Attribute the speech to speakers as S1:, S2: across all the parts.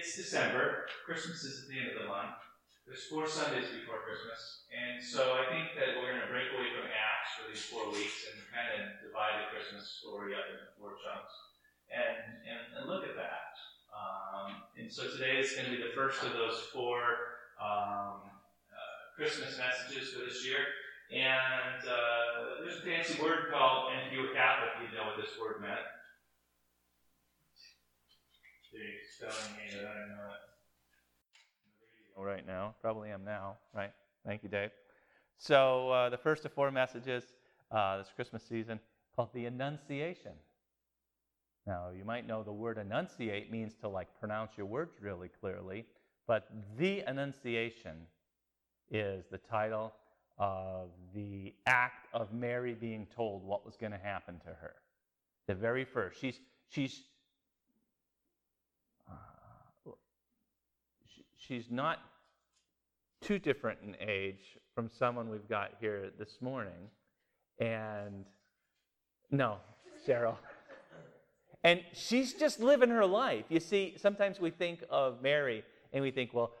S1: it's December. Christmas is at the end of the month. There's four Sundays before Christmas. And so I think that we're going to break away from Acts for these four weeks and kind of divide the Christmas story up into four chunks and, and, and look at that. Um, and so today is going to be the first of those four um, uh, Christmas messages for this year. And uh, there's a fancy word called, and if you were Catholic, you'd know what this word meant the spelling I don't. Right now, probably am now, right? Thank you, Dave. So uh, the first of four messages uh, this Christmas season called the Annunciation. Now you might know the word enunciate means to like pronounce your words really clearly, but the Annunciation is the title of the act of Mary being told what was going to happen to her. The very first. She's she's she's not too different in age from someone we've got here this morning. And no, Cheryl. And she's just living her life. You see, sometimes we think of Mary and we think, well,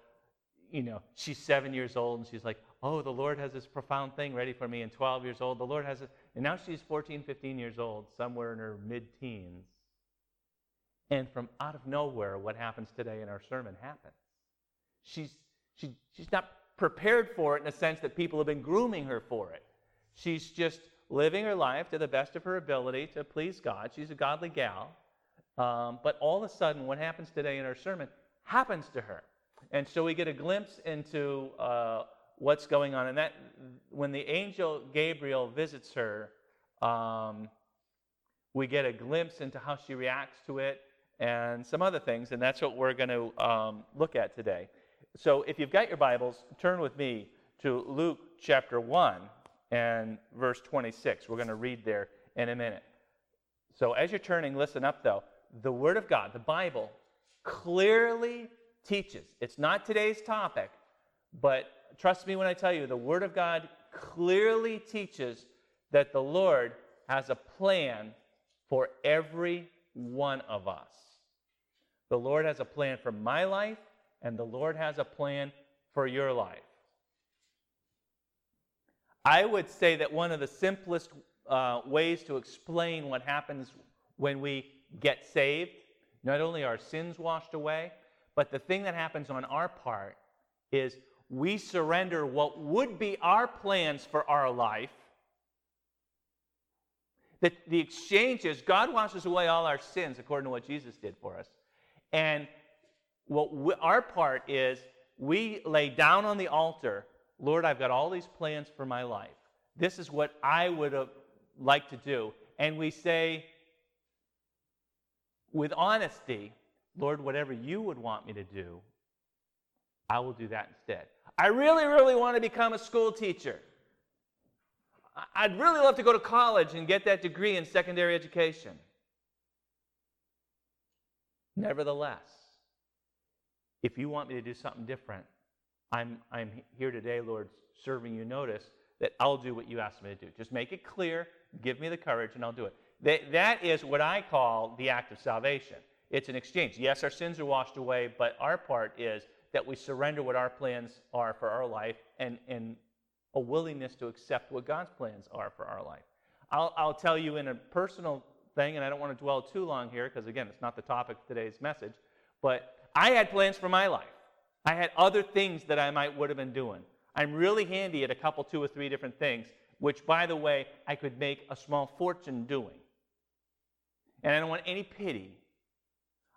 S1: you know, she's seven years old and she's like, oh, the Lord has this profound thing ready for me. And 12 years old, the Lord has it. And now she's 14, 15 years old, somewhere in her mid teens. And from out of nowhere, what happens today in our sermon happens. She's, she, she's not prepared for it in the sense that people have been grooming her for it. She's just living her life to the best of her ability to please God. She's a godly gal. Um, but all of a sudden, what happens today in our sermon happens to her. And so we get a glimpse into uh, what's going on. And that when the angel Gabriel visits her, um, we get a glimpse into how she reacts to it and some other things. And that's what we're going to um, look at today. So if you've got your Bibles, turn with me to Luke chapter 1 and verse 26. We're going to read there in a minute. So as you're turning, listen up though. The Word of God, the Bible, clearly teaches. It's not today's topic, but trust me when I tell you, the Word of God clearly teaches that the Lord has a plan for every one of us. The Lord has a plan for my life and the Lord has a plan for your life. I would say that one of the simplest uh, ways to explain what happens when we get saved, not only are sins washed away, but the thing that happens on our part is we surrender what would be our plans for our life. That the exchange is God washes away all our sins according to what Jesus did for us. And what we, our part is we lay down on the altar, Lord, I've got all these plans for my life. This is what I would have liked to do. And we say, with honesty, Lord, whatever you would want me to do, I will do that instead. I really, really want to become a school teacher. I'd really love to go to college and get that degree in secondary education. Nevertheless, if you want me to do something different, I'm, I'm here today, Lord, serving you notice that I'll do what you ask me to do. Just make it clear, give me the courage, and I'll do it. That, that is what I call the act of salvation. It's an exchange. Yes, our sins are washed away, but our part is that we surrender what our plans are for our life and, and a willingness to accept what God's plans are for our life. I'll, I'll tell you in a personal thing, and I don't want to dwell too long here because, again, it's not the topic of today's message, but I had plans for my life. I had other things that I might would have been doing. I'm really handy at a couple, two or three different things, which, by the way, I could make a small fortune doing. And I don't want any pity.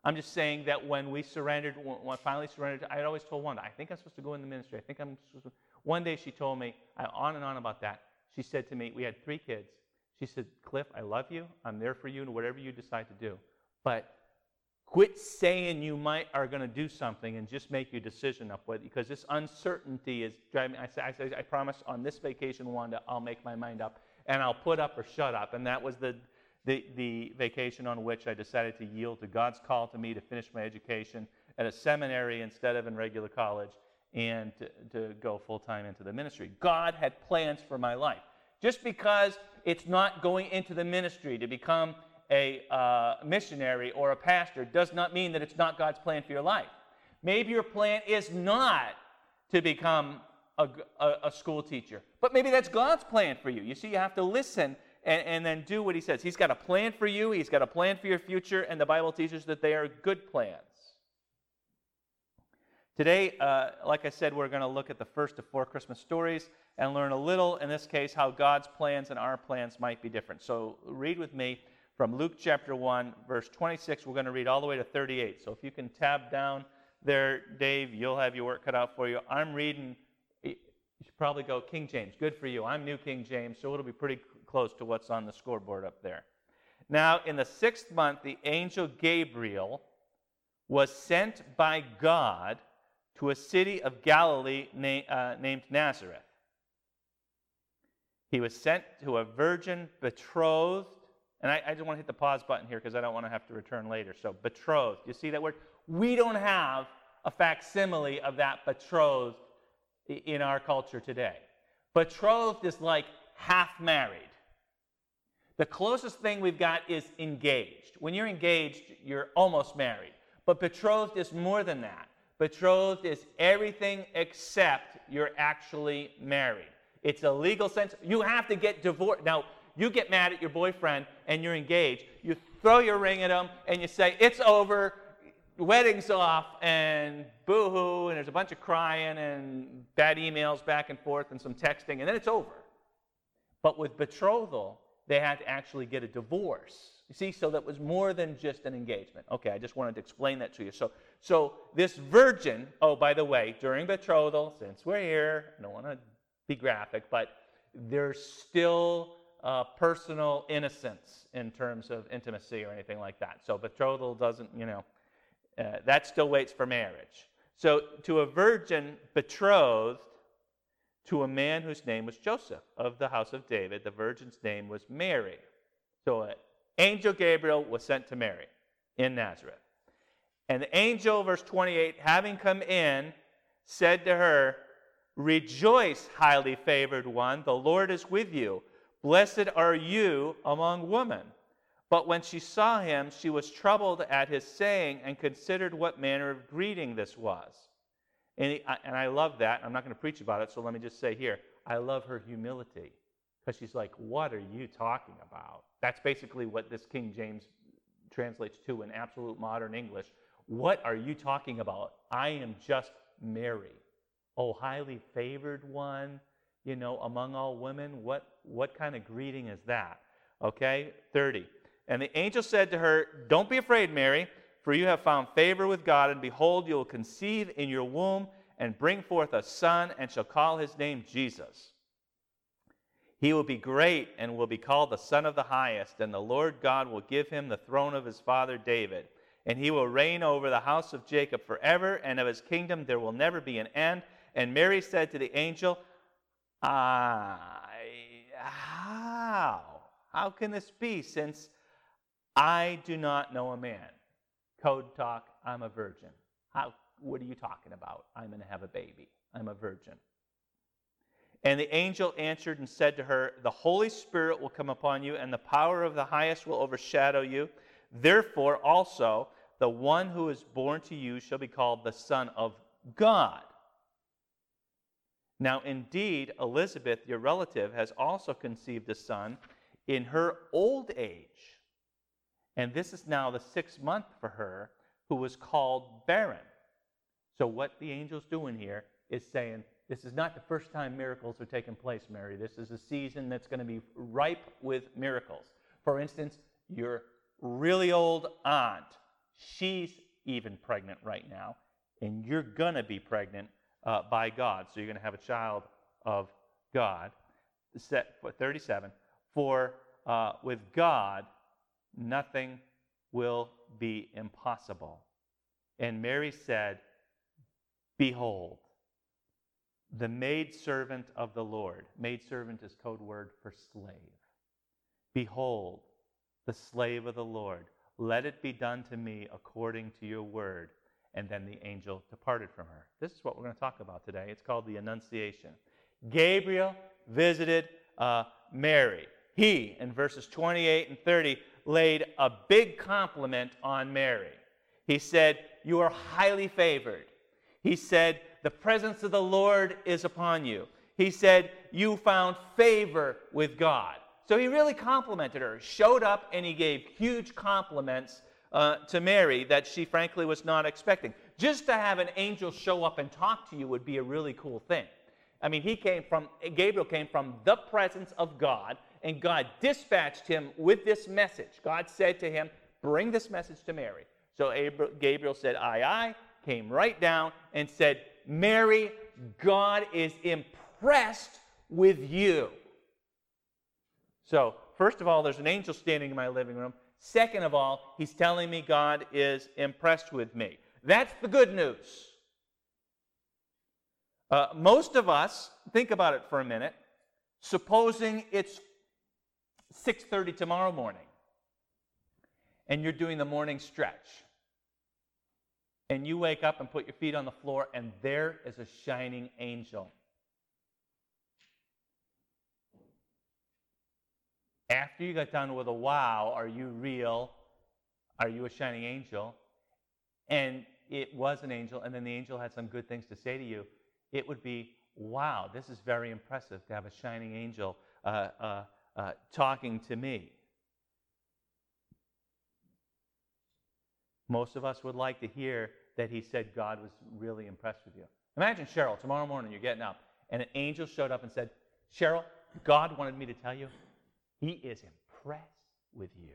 S1: I'm just saying that when we surrendered, when I finally surrendered, I had always told Wanda, I think I'm supposed to go in the ministry. I think I'm supposed to. One day she told me, I, on and on about that. She said to me, we had three kids. She said, Cliff, I love you. I'm there for you and whatever you decide to do. But Quit saying you might are going to do something and just make your decision up with because this uncertainty is driving. I say, I, I promise on this vacation, Wanda, I'll make my mind up and I'll put up or shut up. And that was the, the, the vacation on which I decided to yield to God's call to me to finish my education at a seminary instead of in regular college and to, to go full time into the ministry. God had plans for my life. Just because it's not going into the ministry to become a uh, missionary or a pastor does not mean that it's not God's plan for your life. Maybe your plan is not to become a, a, a, school teacher, but maybe that's God's plan for you. You see, you have to listen and, and then do what He says. He's got a plan for you, He's got a plan for your future, and the Bible teaches that they are good plans. Today, uh, like I said, we're going to look at the first of four Christmas stories and learn a little, in this case, how God's plans and our plans might be different. So, read with me from Luke chapter 1, verse 26. We're going to read all the way to 38. So, if you can tab down there, Dave, you'll have your work cut out for you. I'm reading, you should probably go King James. Good for you. I'm New King James, so it'll be pretty close to what's on the scoreboard up there. Now, in the sixth month, the angel Gabriel was sent by God to a city of Galilee na- uh, named Nazareth. He was sent to a virgin betrothed. And I, I just want to hit the pause button here because I don't want to have to return later. So, betrothed. You see that word? We don't have a facsimile of that betrothed in our culture today. Betrothed is like half married. The closest thing we've got is engaged. When you're engaged, you're almost married. But betrothed is more than that. Betrothed is everything except you're actually married. It's a legal sense. You have to get divorced. Now, you get mad at your boyfriend and you're engaged. You throw your ring at him and you say, It's over, wedding's off, and boo hoo, and there's a bunch of crying and bad emails back and forth and some texting, and then it's over. But with betrothal, they had to actually get a divorce. You see, so that was more than just an engagement. Okay, I just wanted to explain that to you. So, so this virgin, oh, by the way, during betrothal, since we're here, I don't want to be graphic, but there's still uh, personal innocence in terms of intimacy or anything like that. So betrothal doesn't, you know, uh, that still waits for marriage. So to a virgin betrothed to a man whose name was Joseph of the house of David, the virgin's name was Mary. So an angel Gabriel was sent to Mary in Nazareth. And the angel, verse 28, having come in, said to her, Rejoice, highly favored one, the Lord is with you. Blessed are you among women. But when she saw him, she was troubled at his saying and considered what manner of greeting this was. And, he, and I love that. I'm not going to preach about it, so let me just say here I love her humility because she's like, What are you talking about? That's basically what this King James translates to in absolute modern English. What are you talking about? I am just Mary. Oh, highly favored one, you know, among all women. What, what kind of greeting is that? Okay, 30. And the angel said to her, Don't be afraid, Mary, for you have found favor with God, and behold, you will conceive in your womb and bring forth a son, and shall call his name Jesus. He will be great and will be called the Son of the Highest, and the Lord God will give him the throne of his father David and he will reign over the house of Jacob forever, and of his kingdom there will never be an end. And Mary said to the angel, I, How? How can this be since I do not know a man? Code talk, I'm a virgin. How, what are you talking about? I'm going to have a baby. I'm a virgin. And the angel answered and said to her, The Holy Spirit will come upon you, and the power of the highest will overshadow you. Therefore, also, the one who is born to you shall be called the Son of God. Now, indeed, Elizabeth, your relative, has also conceived a son in her old age. And this is now the sixth month for her, who was called barren. So, what the angel's doing here is saying, This is not the first time miracles are taking place, Mary. This is a season that's going to be ripe with miracles. For instance, your really old aunt She's even pregnant right now, and you're going to be pregnant uh, by God. So you're going to have a child of God. Set for 37. For uh, with God, nothing will be impossible. And Mary said, Behold, the maidservant of the Lord. Maidservant is code word for slave. Behold, the slave of the Lord. Let it be done to me according to your word. And then the angel departed from her. This is what we're going to talk about today. It's called the Annunciation. Gabriel visited uh, Mary. He, in verses 28 and 30, laid a big compliment on Mary. He said, You are highly favored. He said, The presence of the Lord is upon you. He said, You found favor with God. So he really complimented her, showed up, and he gave huge compliments uh, to Mary that she frankly was not expecting. Just to have an angel show up and talk to you would be a really cool thing. I mean, he came from, Gabriel came from the presence of God, and God dispatched him with this message. God said to him, Bring this message to Mary. So Gabriel said, Aye, aye, came right down and said, Mary, God is impressed with you. So, first of all, there's an angel standing in my living room. Second of all, he's telling me God is impressed with me. That's the good news. Uh, most of us, think about it for a minute, supposing it's 6.30 tomorrow morning and you're doing the morning stretch and you wake up and put your feet on the floor and there is a shining angel After you got done with a wow, are you real? Are you a shining angel? And it was an angel, and then the angel had some good things to say to you. It would be, wow, this is very impressive to have a shining angel uh, uh, uh, talking to me. Most of us would like to hear that he said God was really impressed with you. Imagine, Cheryl, tomorrow morning you're getting up, and an angel showed up and said, Cheryl, God wanted me to tell you he is impressed with you.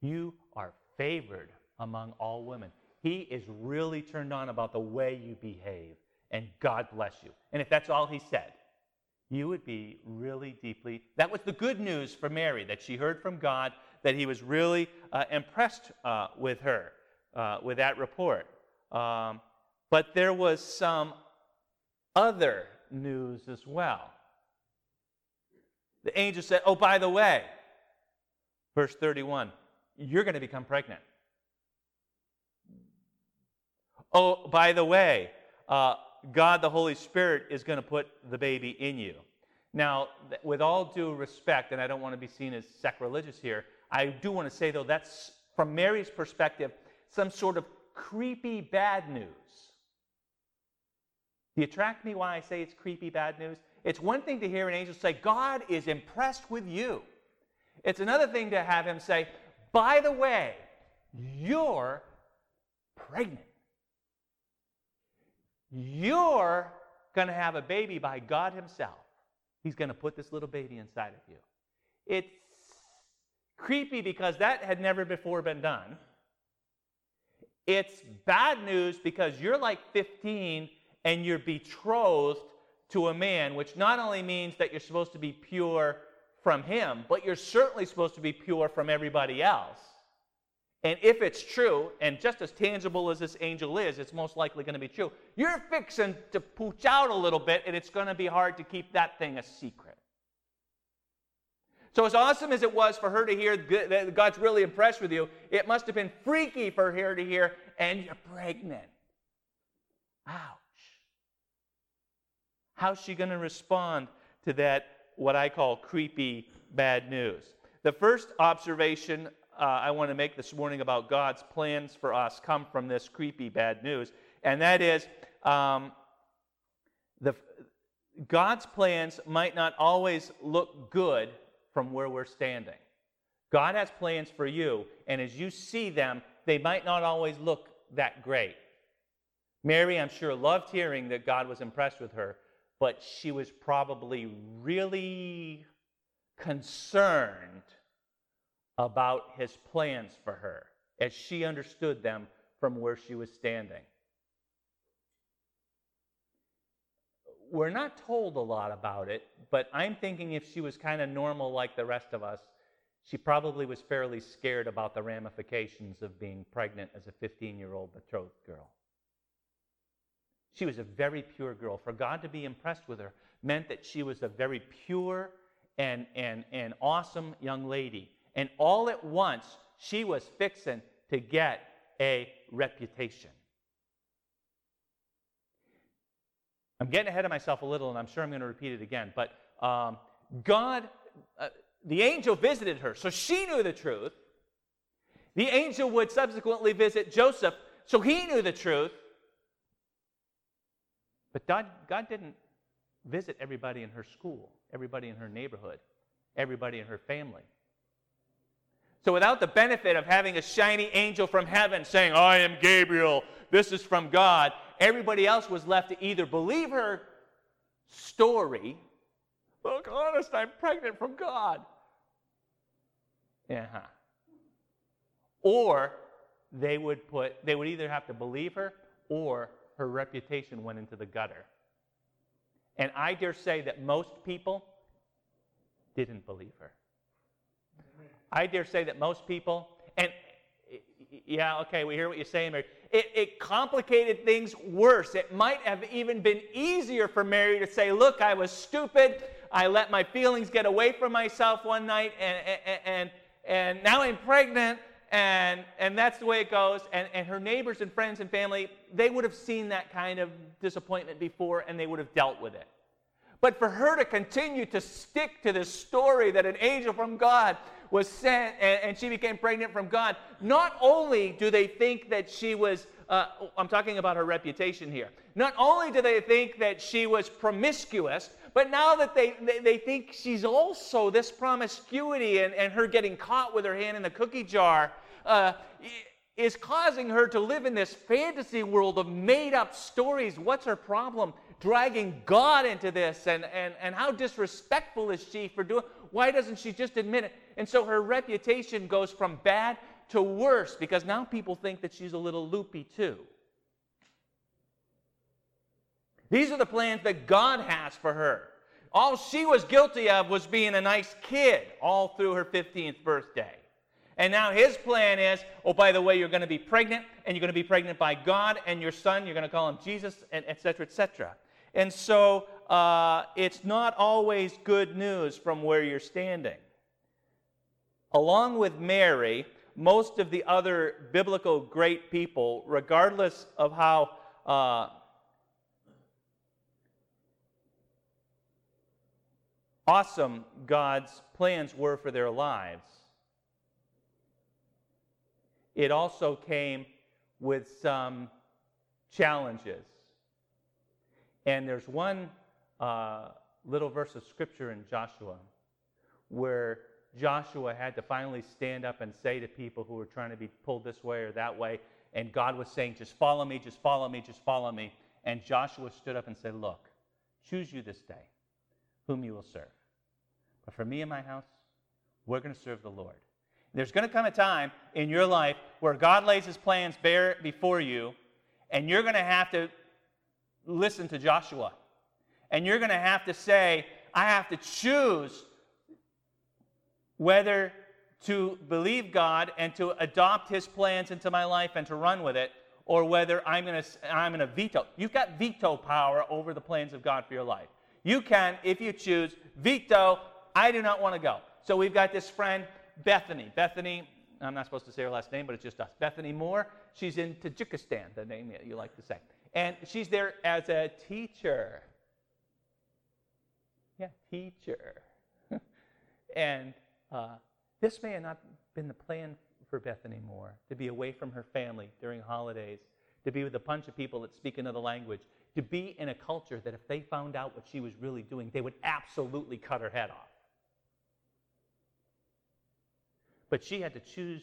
S1: You are favored among all women. He is really turned on about the way you behave, and God bless you. And if that's all he said, you would be really deeply. That was the good news for Mary, that she heard from God that he was really uh, impressed uh, with her, uh, with that report. Um, but there was some other news as well. The angel said, Oh, by the way, verse 31, you're going to become pregnant. Oh, by the way, uh, God the Holy Spirit is going to put the baby in you. Now, with all due respect, and I don't want to be seen as sacrilegious here, I do want to say, though, that's from Mary's perspective, some sort of creepy bad news. Do you track me why I say it's creepy bad news? It's one thing to hear an angel say, God is impressed with you. It's another thing to have him say, by the way, you're pregnant. You're going to have a baby by God Himself. He's going to put this little baby inside of you. It's creepy because that had never before been done. It's bad news because you're like 15 and you're betrothed to a man, which not only means that you're supposed to be pure from him, but you're certainly supposed to be pure from everybody else. And if it's true, and just as tangible as this angel is, it's most likely going to be true, you're fixing to pooch out a little bit, and it's going to be hard to keep that thing a secret. So, as awesome as it was for her to hear that God's really impressed with you, it must have been freaky for her to hear, and you're pregnant. Ouch. How's she going to respond to that, what I call creepy bad news? The first observation uh, I want to make this morning about God's plans for us come from this creepy bad news, and that is um, the, God's plans might not always look good from where we're standing. God has plans for you, and as you see them, they might not always look that great. Mary, I'm sure, loved hearing that God was impressed with her, but she was probably really concerned about his plans for her as she understood them from where she was standing. We're not told a lot about it, but I'm thinking if she was kind of normal like the rest of us, she probably was fairly scared about the ramifications of being pregnant as a 15 year old betrothed girl. She was a very pure girl. For God to be impressed with her meant that she was a very pure and, and, and awesome young lady. And all at once, she was fixing to get a reputation. I'm getting ahead of myself a little, and I'm sure I'm going to repeat it again. But um, God, uh, the angel visited her, so she knew the truth. The angel would subsequently visit Joseph, so he knew the truth. But God, God didn't visit everybody in her school, everybody in her neighborhood, everybody in her family. So, without the benefit of having a shiny angel from heaven saying, I am Gabriel, this is from God, everybody else was left to either believe her story, look, honest, I'm pregnant from God. Yeah. Uh-huh. Or they would put, they would either have to believe her or her reputation went into the gutter. And I dare say that most people didn't believe her. I dare say that most people, and yeah, okay, we hear what you're saying, Mary. It, it, complicated things worse. It might have even been easier for Mary to say, Look, I was stupid. I let my feelings get away from myself one night, and, and, and, and now I'm pregnant, and, and that's the way it goes. And, and her neighbors and friends and family, they would have seen that kind of disappointment before, and they would have dealt with it. But for her to continue to stick to this story that an angel from God was sent and, and she became pregnant from God, not only do they think that she was, uh, I'm talking about her reputation here, not only do they think that she was promiscuous, but now that they, they, they think she's also this promiscuity and, and her getting caught with her hand in the cookie jar. Uh, is causing her to live in this fantasy world of made up stories. What's her problem? Dragging God into this, and, and, and how disrespectful is she for doing? Why doesn't she just admit it? And so her reputation goes from bad to worse because now people think that she's a little loopy too. These are the plans that God has for her. All she was guilty of was being a nice kid all through her 15th birthday. And now his plan is oh, by the way, you're going to be pregnant, and you're going to be pregnant by God, and your son, you're going to call him Jesus, and et cetera, et cetera. And so uh, it's not always good news from where you're standing. Along with Mary, most of the other biblical great people, regardless of how uh, awesome God's plans were for their lives, it also came with some challenges. And there's one uh, little verse of scripture in Joshua where Joshua had to finally stand up and say to people who were trying to be pulled this way or that way, and God was saying, Just follow me, just follow me, just follow me. And Joshua stood up and said, Look, choose you this day whom you will serve. But for me and my house, we're going to serve the Lord. There's going to come a time in your life where God lays his plans bare before you, and you're going to have to listen to Joshua. And you're going to have to say, I have to choose whether to believe God and to adopt his plans into my life and to run with it, or whether I'm going to I'm going to veto. You've got veto power over the plans of God for your life. You can, if you choose, veto, I do not want to go. So we've got this friend, Bethany. Bethany, I'm not supposed to say her last name, but it's just us. Bethany Moore. She's in Tajikistan, the name you like to say. And she's there as a teacher. Yeah, teacher. and uh, this may have not been the plan for Bethany Moore to be away from her family during holidays, to be with a bunch of people that speak another language, to be in a culture that if they found out what she was really doing, they would absolutely cut her head off. But she had to choose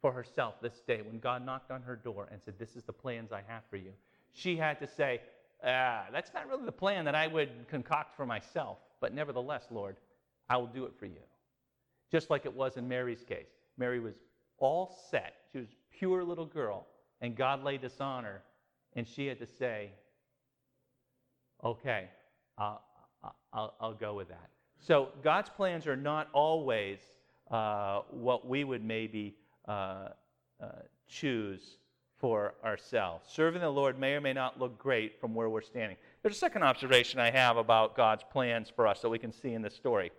S1: for herself this day when God knocked on her door and said, This is the plans I have for you. She had to say, ah, That's not really the plan that I would concoct for myself, but nevertheless, Lord, I will do it for you just like it was in Mary's case. Mary was all set. She was a pure little girl, and God laid this on her, and she had to say, okay, I'll, I'll, I'll go with that. So God's plans are not always uh, what we would maybe uh, uh, choose for ourselves. Serving the Lord may or may not look great from where we're standing. There's a second observation I have about God's plans for us that we can see in this story.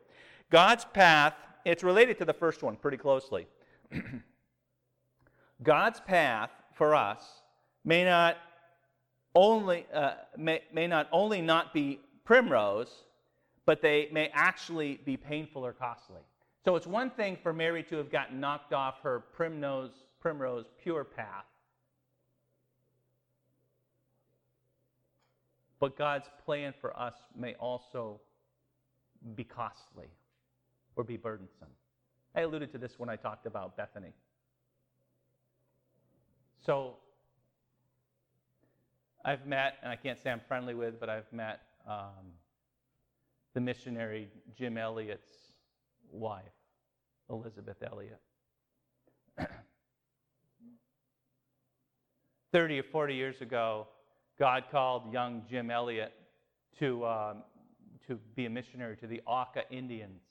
S1: God's path it's related to the first one pretty closely. God's path for us may not only uh, may, may not only not be primrose, but they may actually be painful or costly. So it's one thing for Mary to have gotten knocked off her primrose, primrose pure path. But God's plan for us may also be costly or be burdensome. I alluded to this when I talked about Bethany. So, I've met, and I can't say I'm friendly with, but I've met um, the missionary Jim Elliot's wife, Elisabeth Elliot. 30 or 40 years ago, God called young Jim Elliot to, um, to be a missionary to the Auca Indians.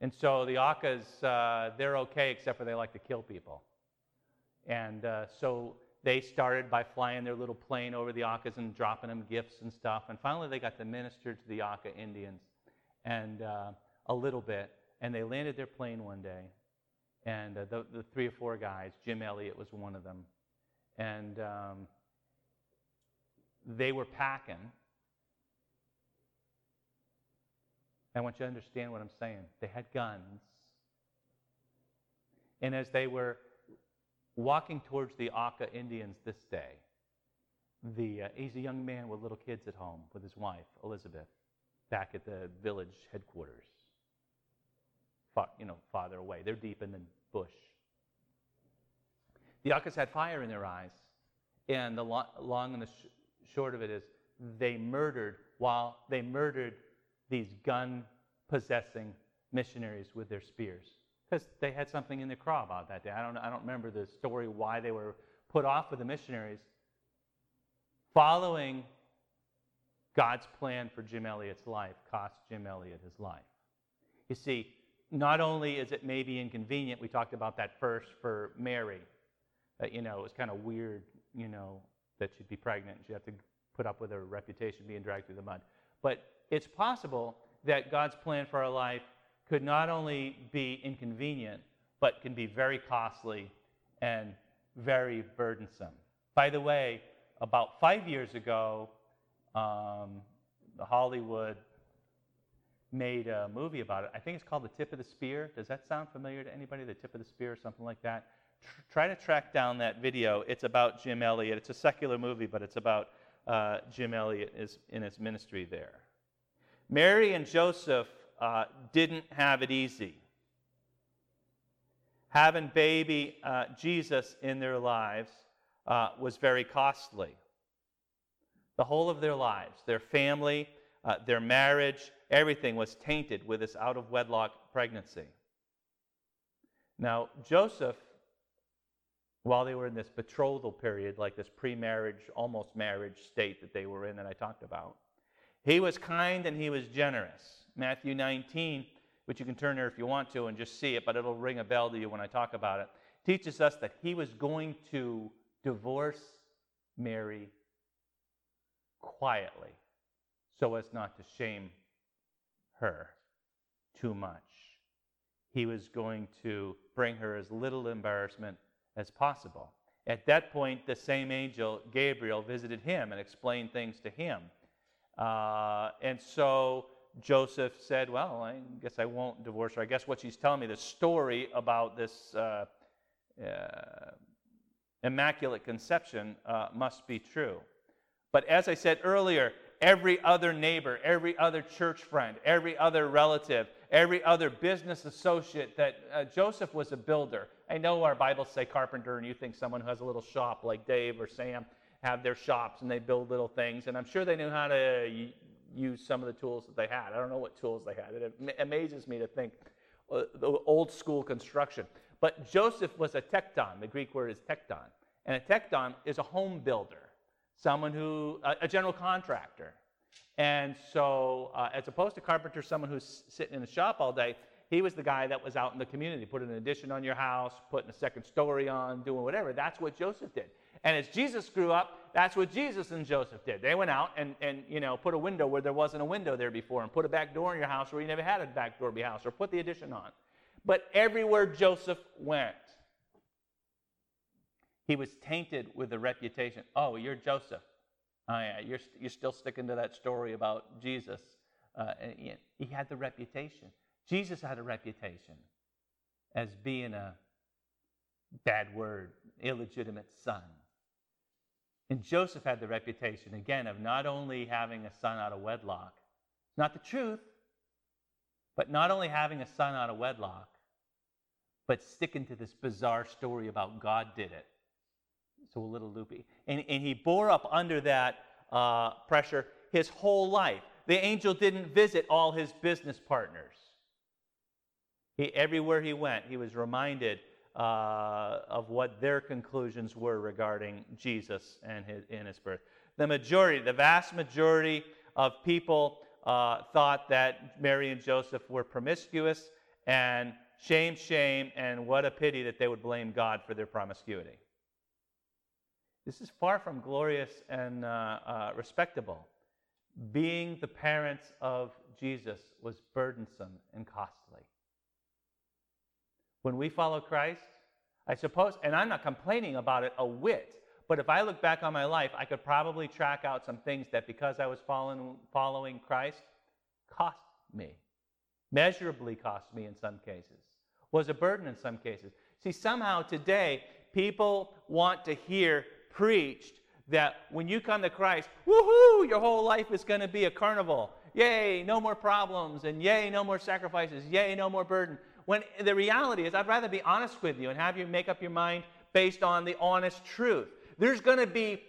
S1: And so the Aucas, uh, they're okay except for they like to kill people. And uh, so they started by flying their little plane over the Aucas and dropping them gifts and stuff. And finally, they got to minister to the Auca Indians and uh, a little bit. And they landed their plane one day. And uh, the, the, three or four guys, Jim Elliot was one of them, and um, they were packing. I want you to understand what I'm saying. They had guns. And as they were walking towards the Auca Indians this day, the, uh, he's a young man with little kids at home with his wife, Elizabeth, back at the village headquarters. Far, you know, farther away. They're deep in the bush. The Aucas had fire in their eyes, and the long and the sh- short of it is they murdered while they murdered these gun possessing missionaries with their spears because they had something in their craw about that day. I don't, I don't remember the story why they were put off with the missionaries. Following God's plan for Jim Elliot's life cost Jim Elliot his life. You see, not only is it maybe inconvenient, we talked about that first for Mary, you know, it was kind of weird, you know, that she'd be pregnant and she'd have to put up with her reputation being dragged through the mud. But it's possible that God's plan for our life could not only be inconvenient, but can be very costly and very burdensome. By the way, about five years ago, um, Hollywood made a movie about it. I think it's called The Tip of the Spear. Does that sound familiar to anybody? The Tip of the Spear or something like that? Tr- try to track down that video. It's about Jim Elliot. It's a secular movie, but it's about uh, Jim Elliot is in his ministry there. Mary and Joseph uh, didn't have it easy. Having baby uh, Jesus in their lives uh, was very costly. The whole of their lives, their family, uh, their marriage, everything was tainted with this out of wedlock pregnancy. Now, Joseph, while they were in this betrothal period, like this pre marriage, almost marriage state that they were in that I talked about, he was kind and he was generous. Matthew 19, which you can turn there if you want to and just see it, but it'll ring a bell to you when I talk about it, teaches us that he was going to divorce Mary quietly so as not to shame her too much. He was going to bring her as little embarrassment as possible. At that point, the same angel, Gabriel, visited him and explained things to him. Uh, and so Joseph said, Well, I guess I won't divorce her. I guess what she's telling me, the story about this uh, uh, immaculate conception, uh, must be true. But as I said earlier, every other neighbor, every other church friend, every other relative, every other business associate that uh, Joseph was a builder. I know our Bibles say carpenter, and you think someone who has a little shop like Dave or Sam have their shops and they build little things, and I'm sure they knew how to use some of the tools that they had. I don't know what tools they had. It amazes me to think uh, the old school construction. But Joseph was a tekton. The Greek word is tekton. And a tekton is a home builder someone who, a, a general contractor. And so, uh, as opposed to carpenter, someone who's sitting in a shop all day, he was the guy that was out in the community, putting an addition on your house, putting a second story on, doing whatever. That's what Joseph did. And as Jesus grew up, that's what Jesus and Joseph did. They went out and, and you know, put a window where there wasn't a window there before, and put a back door in your house where you never had a back door in your house, or put the addition on. But everywhere Joseph went, he was tainted with the reputation oh, you're Joseph. Oh, yeah, you're, you're still sticking to that story about Jesus. Uh, he had the reputation. Jesus had a reputation as being a bad word, illegitimate son. And Joseph had the reputation, again, of not only having a son out of wedlock, not the truth, but not only having a son out of wedlock, but sticking to this bizarre story about God did it. So a little loopy. And, and he bore up under that uh, pressure his whole life. The angel didn't visit all his business partners. He, everywhere he went, he was reminded uh, of what their conclusions were regarding Jesus and his, and his birth. The majority, the vast majority of people uh, thought that Mary and Joseph were promiscuous, and shame, shame, and what a pity that they would blame God for their promiscuity. This is far from glorious and uh, uh, respectable. Being the parents of Jesus was burdensome and costly. When we follow Christ, I suppose, and I'm not complaining about it a whit, but if I look back on my life, I could probably track out some things that because I was following, following Christ, cost me. Measurably cost me in some cases. Was a burden in some cases. See, somehow today, people want to hear preached that when you come to Christ, woohoo, your whole life is going to be a carnival. Yay, no more problems, and yay, no more sacrifices, yay, no more burden. When the reality is, I'd rather be honest with you and have you make up your mind based on the honest truth. There's going to be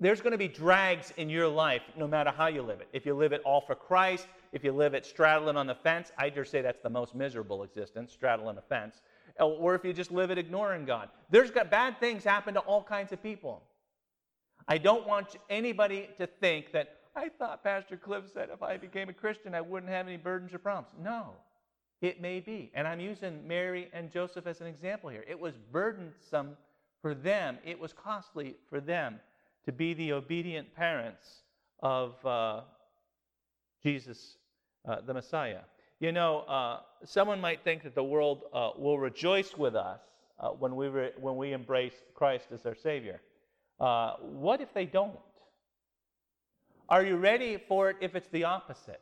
S1: there's going to be drags in your life no matter how you live it. If you live it all for Christ, if you live it straddling on the fence, I dare say that's the most miserable existence, straddling a fence. Or if you just live it ignoring God. There's got bad things happen to all kinds of people. I don't want anybody to think that I thought Pastor Cliff said if I became a Christian, I wouldn't have any burdens or problems. No. It may be. And I'm using Mary and Joseph as an example here. It was burdensome for them, it was costly for them to be the obedient parents of uh, Jesus, uh, the Messiah. You know, uh, someone might think that the world uh, will rejoice with us uh, when, we re- when we embrace Christ as our Savior. Uh, what if they don't? Are you ready for it if it's the opposite?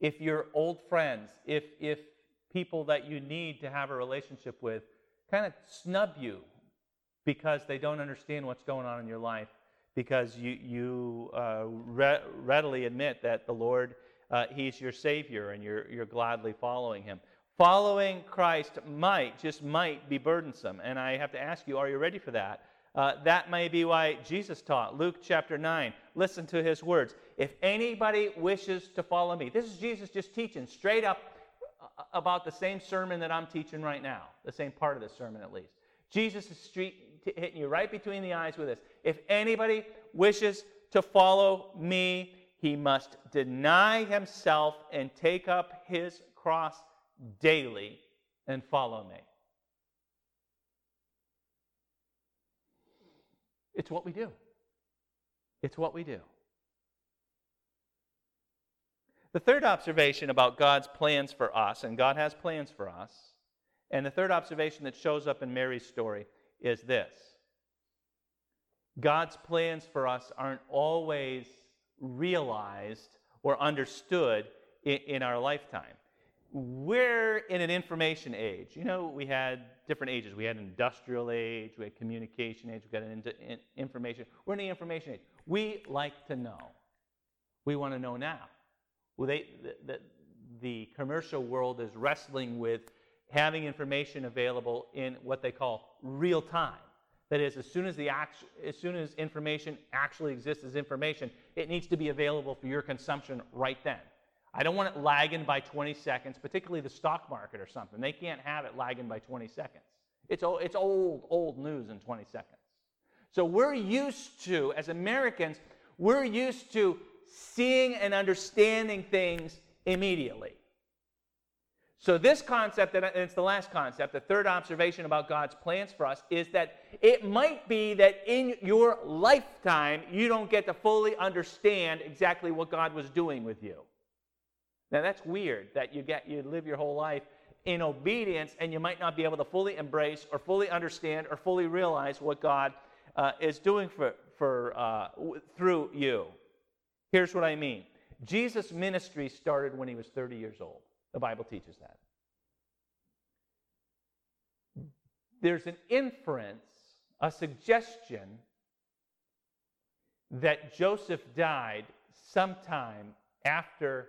S1: If your old friends, if, if people that you need to have a relationship with kind of snub you because they don't understand what's going on in your life, because you, you uh, re- readily admit that the Lord, uh, He's your Savior and you're, you're gladly following Him. Following Christ might, just might, be burdensome. And I have to ask you, are you ready for that? Uh, that may be why Jesus taught. Luke chapter 9. Listen to his words. If anybody wishes to follow me, this is Jesus just teaching straight up uh, about the same sermon that I'm teaching right now, the same part of the sermon at least. Jesus is street, hitting you right between the eyes with this. If anybody wishes to follow me, he must deny himself and take up his cross daily and follow me. It's what we do. It's what we do. The third observation about God's plans for us, and God has plans for us, and the third observation that shows up in Mary's story is this God's plans for us aren't always realized or understood in, in our lifetime we're in an information age. You know, we had different ages. We had an industrial age, we had communication age, we got an in, information. We're in the information age. We like to know. We want to know now. Well, they, the, the, commercial world is wrestling with having information available in what they call real time. That is, as soon as, the act, as soon as information actually exists as information, it needs to be available for your consumption right then. I don't want it lagging by 20 seconds, particularly the stock market or something. They can't have it lagging by 20 seconds. It's, it's old, old news in 20 seconds. So we're used to, as Americans, we're used to seeing and understanding things immediately. So, this concept, and it's the last concept, the third observation about God's plans for us is that it might be that in your lifetime you don't get to fully understand exactly what God was doing with you. Now that's weird that you get you live your whole life in obedience and you might not be able to fully embrace or fully understand or fully realize what God uh, is doing for, for uh, through you. Here's what I mean. Jesus' ministry started when he was 30 years old. The Bible teaches that. There's an inference, a suggestion that Joseph died sometime after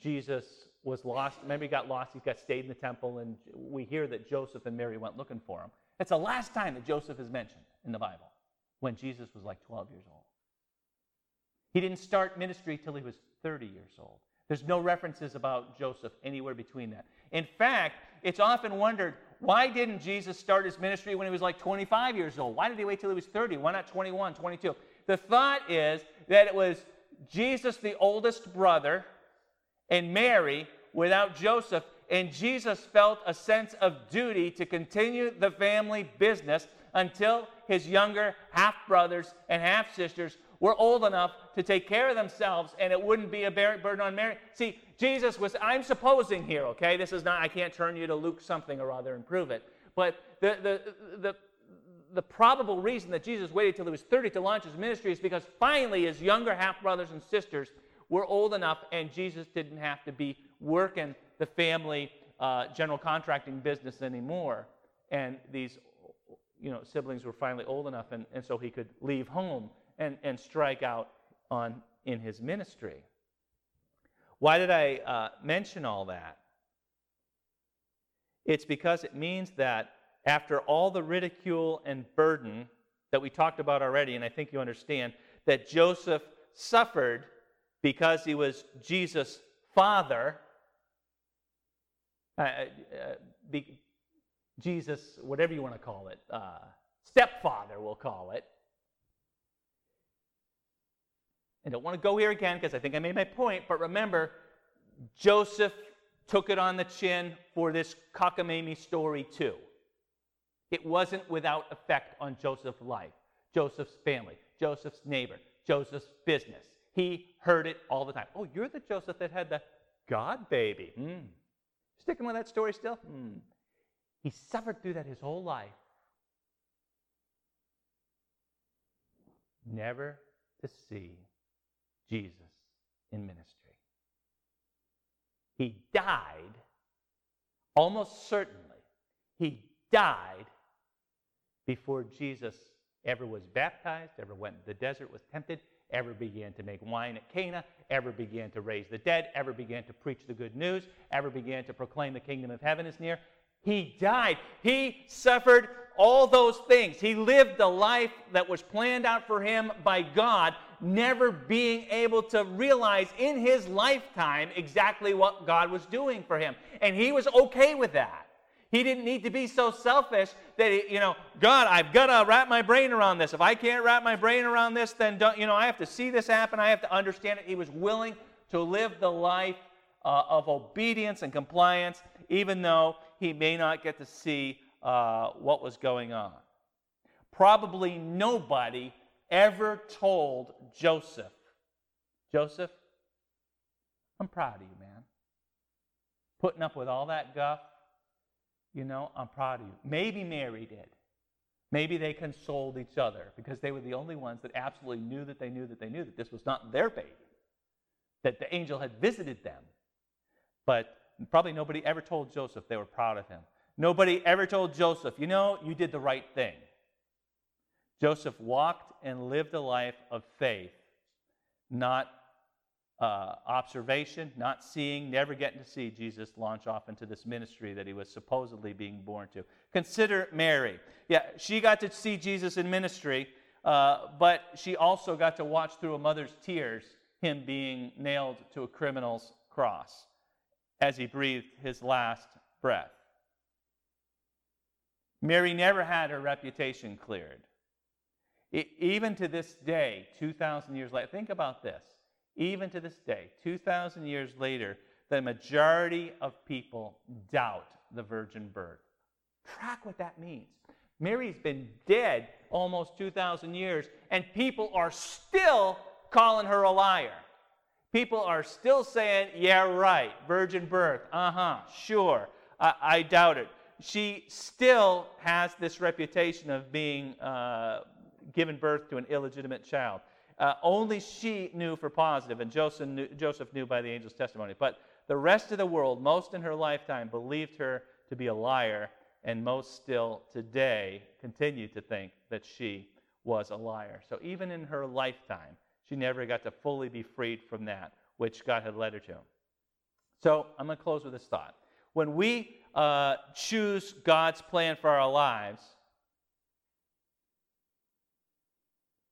S1: Jesus was lost. Maybe he got lost, he got stayed in the temple, and we hear that Joseph and Mary went looking for him. It's the last time that Joseph is mentioned in the Bible, when Jesus was like 12 years old. He didn't start ministry till he was 30 years old. There's no references about Joseph anywhere between that. In fact, it's often wondered why didn't Jesus start his ministry when he was like 25 years old? Why did he wait till he was 30? Why not 21, 22? The thought is that it was Jesus, the oldest brother, and Mary without Joseph, and Jesus felt a sense of duty to continue the family business until his younger half brothers and half sisters were old enough to take care of themselves and it wouldn't be a burden on Mary. See, Jesus was, I'm supposing here, okay? This is not, I can't turn you to Luke something or other and prove it. But the, the, the, the probable reason that Jesus waited till he was 30 to launch his ministry is because finally his younger half brothers and sisters were old enough and Jesus didn't have to be working the family uh, general contracting business anymore. And these you know, siblings were finally old enough, and, and so he could leave home and, and strike out on in his ministry. Why did I uh, mention all that? It's because it means that after all the ridicule and burden that we talked about already, and I think you understand, that Joseph suffered because he was Jesus' father, uh, uh, be, Jesus, whatever you want to call it, uh, stepfather, we'll call it, I don't want to go here again because I think I made my point, but remember, Joseph took it on the chin for this cockamamie story too. It wasn't without effect on Joseph's life, Joseph's family, Joseph's neighbor, Joseph's business. He heard it all the time. Oh, you're the Joseph that had the God baby. Mm. Sticking with that story still? Mm. He suffered through that his whole life. Never to see Jesus in ministry. He died, almost certainly, he died before Jesus ever was baptized, ever went to the desert, was tempted, ever began to make wine at Cana, ever began to raise the dead, ever began to preach the good news, ever began to proclaim the kingdom of heaven is near. He died. He suffered all those things. He lived the life that was planned out for him by God, never being able to realize in his lifetime exactly what God was doing for him. And he was okay with that. He didn't need to be so selfish that, he, you know, God, I've got to wrap my brain around this. If I can't wrap my brain around this, then, don't, you know, I have to see this happen. I have to understand it. He was willing to live the life uh, of obedience and compliance, even though he may not get to see uh, what was going on. Probably nobody ever told Joseph, Joseph, I'm proud of you, man. Putting up with all that guff, you know, I'm proud of you. Maybe Mary did. Maybe they consoled each other because they were the only ones that absolutely knew that they knew that they knew that this was not their baby, that the angel had visited them. But probably nobody ever told Joseph they were proud of him. Nobody ever told Joseph, you know, you did the right thing. Joseph walked and lived a life of faith, not uh, observation, not seeing, never getting to see Jesus launch off into this ministry that he was supposedly being born to. Consider Mary. Yeah, she got to see Jesus in ministry, uh, but she also got to watch through a mother's tears him being nailed to a criminal's cross as he breathed his last breath. Mary never had her reputation cleared. It, even to this day, 2,000 years later, think about this. Even to this day, 2,000 years later, the majority of people doubt the virgin birth. Track what that means. Mary's been dead almost 2,000 years, and people are still calling her a liar. People are still saying, yeah, right, virgin birth, uh huh, sure, I, I doubt it she still has this reputation of being uh, given birth to an illegitimate child. Uh, only she knew for positive, and Joseph knew, Joseph knew by the angel's testimony. But the rest of the world, most in her lifetime, believed her to be a liar and most still today continue to think that she was a liar. So even in her lifetime, she never got to fully be freed from that which God had led her to. So I'm going to close with this thought. When we uh, choose God's plan for our lives,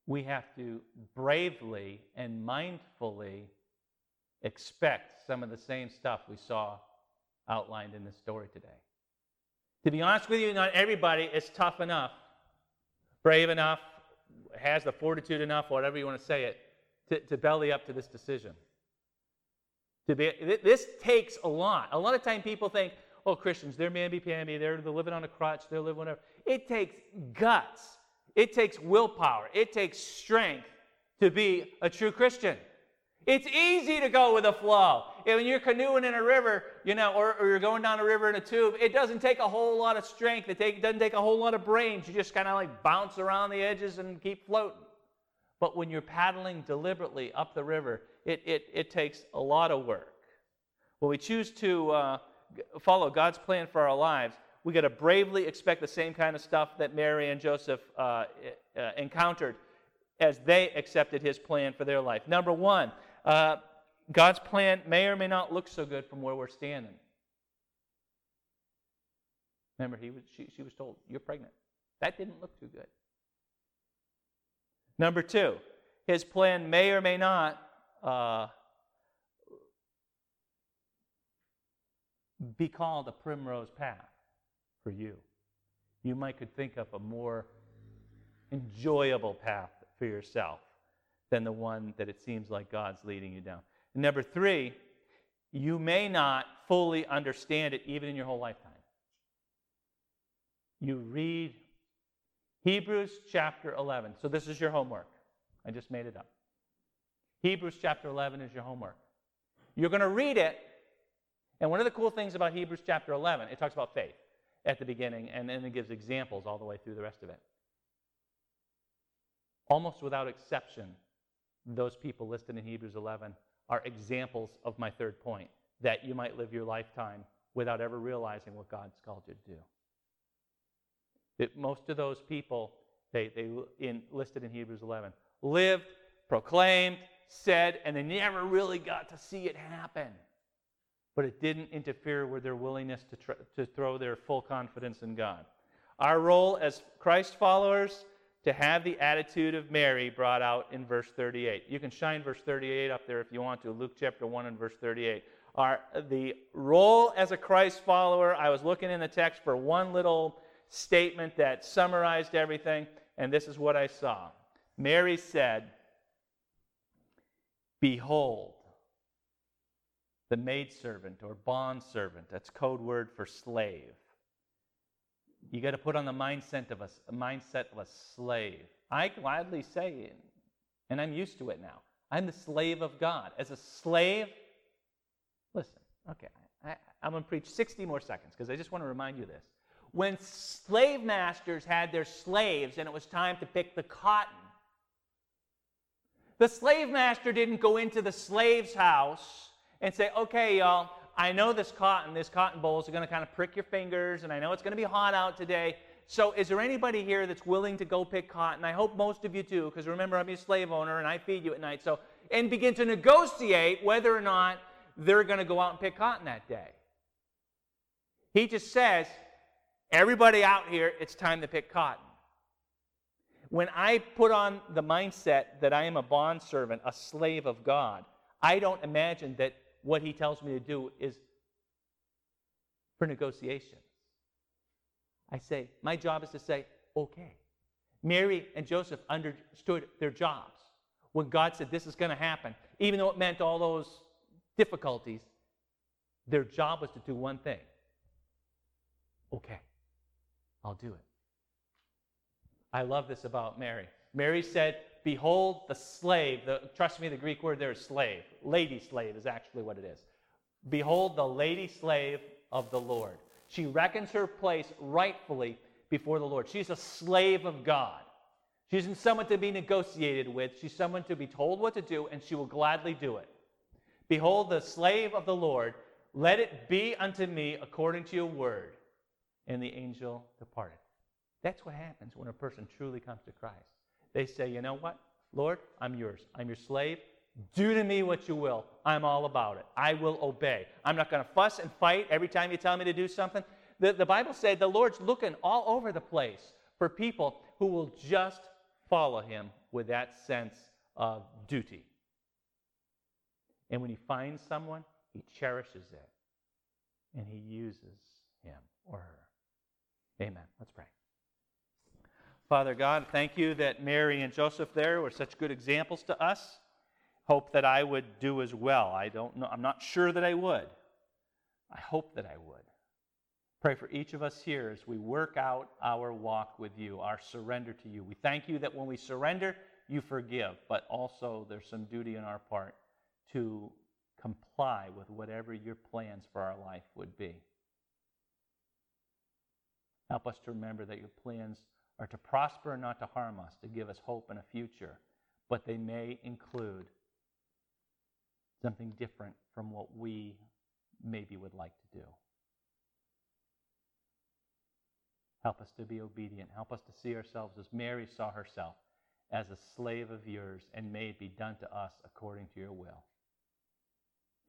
S1: we have to bravely and mindfully expect some of the same stuff we saw outlined in this story today. To be honest with you, not everybody is tough enough, brave enough, has the fortitude enough, whatever you want to say it, to, to belly up to this decision. To be, this takes a lot. A lot of time people think, oh, Christians, they're mamby-pamby, they're, they're living on a crutch, they're living whatever. It takes guts. It takes willpower. It takes strength to be a true Christian. It's easy to go with the flow. When you're canoeing in a river, you know, or, or, you're going down a river in a tube, it doesn't take a whole lot of strength. It take, doesn't take a whole lot of brains. You just kind of like bounce around the edges and keep floating. But when you're paddling deliberately up the river, it, it, it takes a lot of work. When we choose to uh, follow God's plan for our lives, we got to bravely expect the same kind of stuff that Mary and Joseph uh, uh, encountered as they accepted his plan for their life. Number one, uh, God's plan may or may not look so good from where we're standing. Remember, he was, she, she was told, You're pregnant. That didn't look too good. Number two, his plan may or may not uh, be called a primrose path for you. You might could think of a more enjoyable path for yourself than the one that it seems like God's leading you down. And number three, you may not fully understand it even in your whole lifetime. You read Hebrews chapter 11. So this is your homework. I just made it up. Hebrews chapter 11 is your homework. You're going to read it. And one of the cool things about Hebrews chapter 11, it talks about faith at the beginning, and then it gives examples all the way through the rest of it. Almost without exception, those people listed in Hebrews 11 are examples of my third point that you might live your lifetime without ever realizing what God's called you to do. Most of those people, they, they in, listed in Hebrews 11, lived, proclaimed, said, and they never really got to see it happen. But it didn't interfere with their willingness to, tr- to throw their full confidence in God. Our role as Christ followers to have the attitude of Mary brought out in verse 38. You can shine verse 38 up there if you want to. Luke chapter 1 and verse 38. Our, the role as a Christ follower, I was looking in the text for one little statement that summarized everything, and this is what I saw. Mary said, Behold, the maidservant or bondservant, that's code word for slave. You got to put on the mindset of a, mindset of a slave. I gladly say, it, and I'm used to it now, I'm the slave of God. As a slave, listen, okay, I, I'm going to preach 60 more seconds because I just want to remind you this. When slave masters had their slaves and it was time to pick the cotton, the slave master didn't go into the slave's house and say, okay, y'all, I know this cotton, this cotton bolls are going to kind of prick your fingers, and I know it's going to be hot out today. So, is there anybody here that's willing to go pick cotton? I hope most of you do, because remember, I'm your slave owner and I feed you at night. So, and begin to negotiate whether or not they're going to go out and pick cotton that day. He just says, everybody out here, it's time to pick cotton. When I put on the mindset that I am a bondservant, a slave of God, I don't imagine that what he tells me to do is for negotiation. I say, my job is to say, okay. Mary and Joseph understood their jobs. When God said this is going to happen, even though it meant all those difficulties, their job was to do one thing. Okay, I'll do it. I love this about Mary. Mary said, Behold the slave. The, trust me, the Greek word there is slave. Lady slave is actually what it is. Behold the lady slave of the Lord. She reckons her place rightfully before the Lord. She's a slave of God. She isn't someone to be negotiated with. She's someone to be told what to do, and she will gladly do it. Behold the slave of the Lord. Let it be unto me according to your word. And the angel departed. That's what happens when a person truly comes to Christ. They say, You know what? Lord, I'm yours. I'm your slave. Do to me what you will. I'm all about it. I will obey. I'm not going to fuss and fight every time you tell me to do something. The, the Bible said the Lord's looking all over the place for people who will just follow him with that sense of duty. And when he finds someone, he cherishes it and he uses him or her. Amen. Let's pray. Father God, thank you that Mary and Joseph there were such good examples to us. Hope that I would do as well. I don't know. I'm not sure that I would. I hope that I would. Pray for each of us here as we work out our walk with you, our surrender to you. We thank you that when we surrender, you forgive, but also there's some duty on our part to comply with whatever your plans for our life would be. Help us to remember that your plans are to prosper and not to harm us, to give us hope and a future, but they may include something different from what we maybe would like to do. Help us to be obedient. Help us to see ourselves as Mary saw herself, as a slave of yours, and may it be done to us according to your will.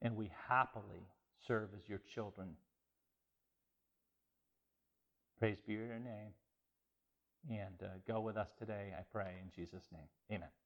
S1: And we happily serve as your children. Praise be your name and uh, go with us today, I pray, in Jesus' name. Amen.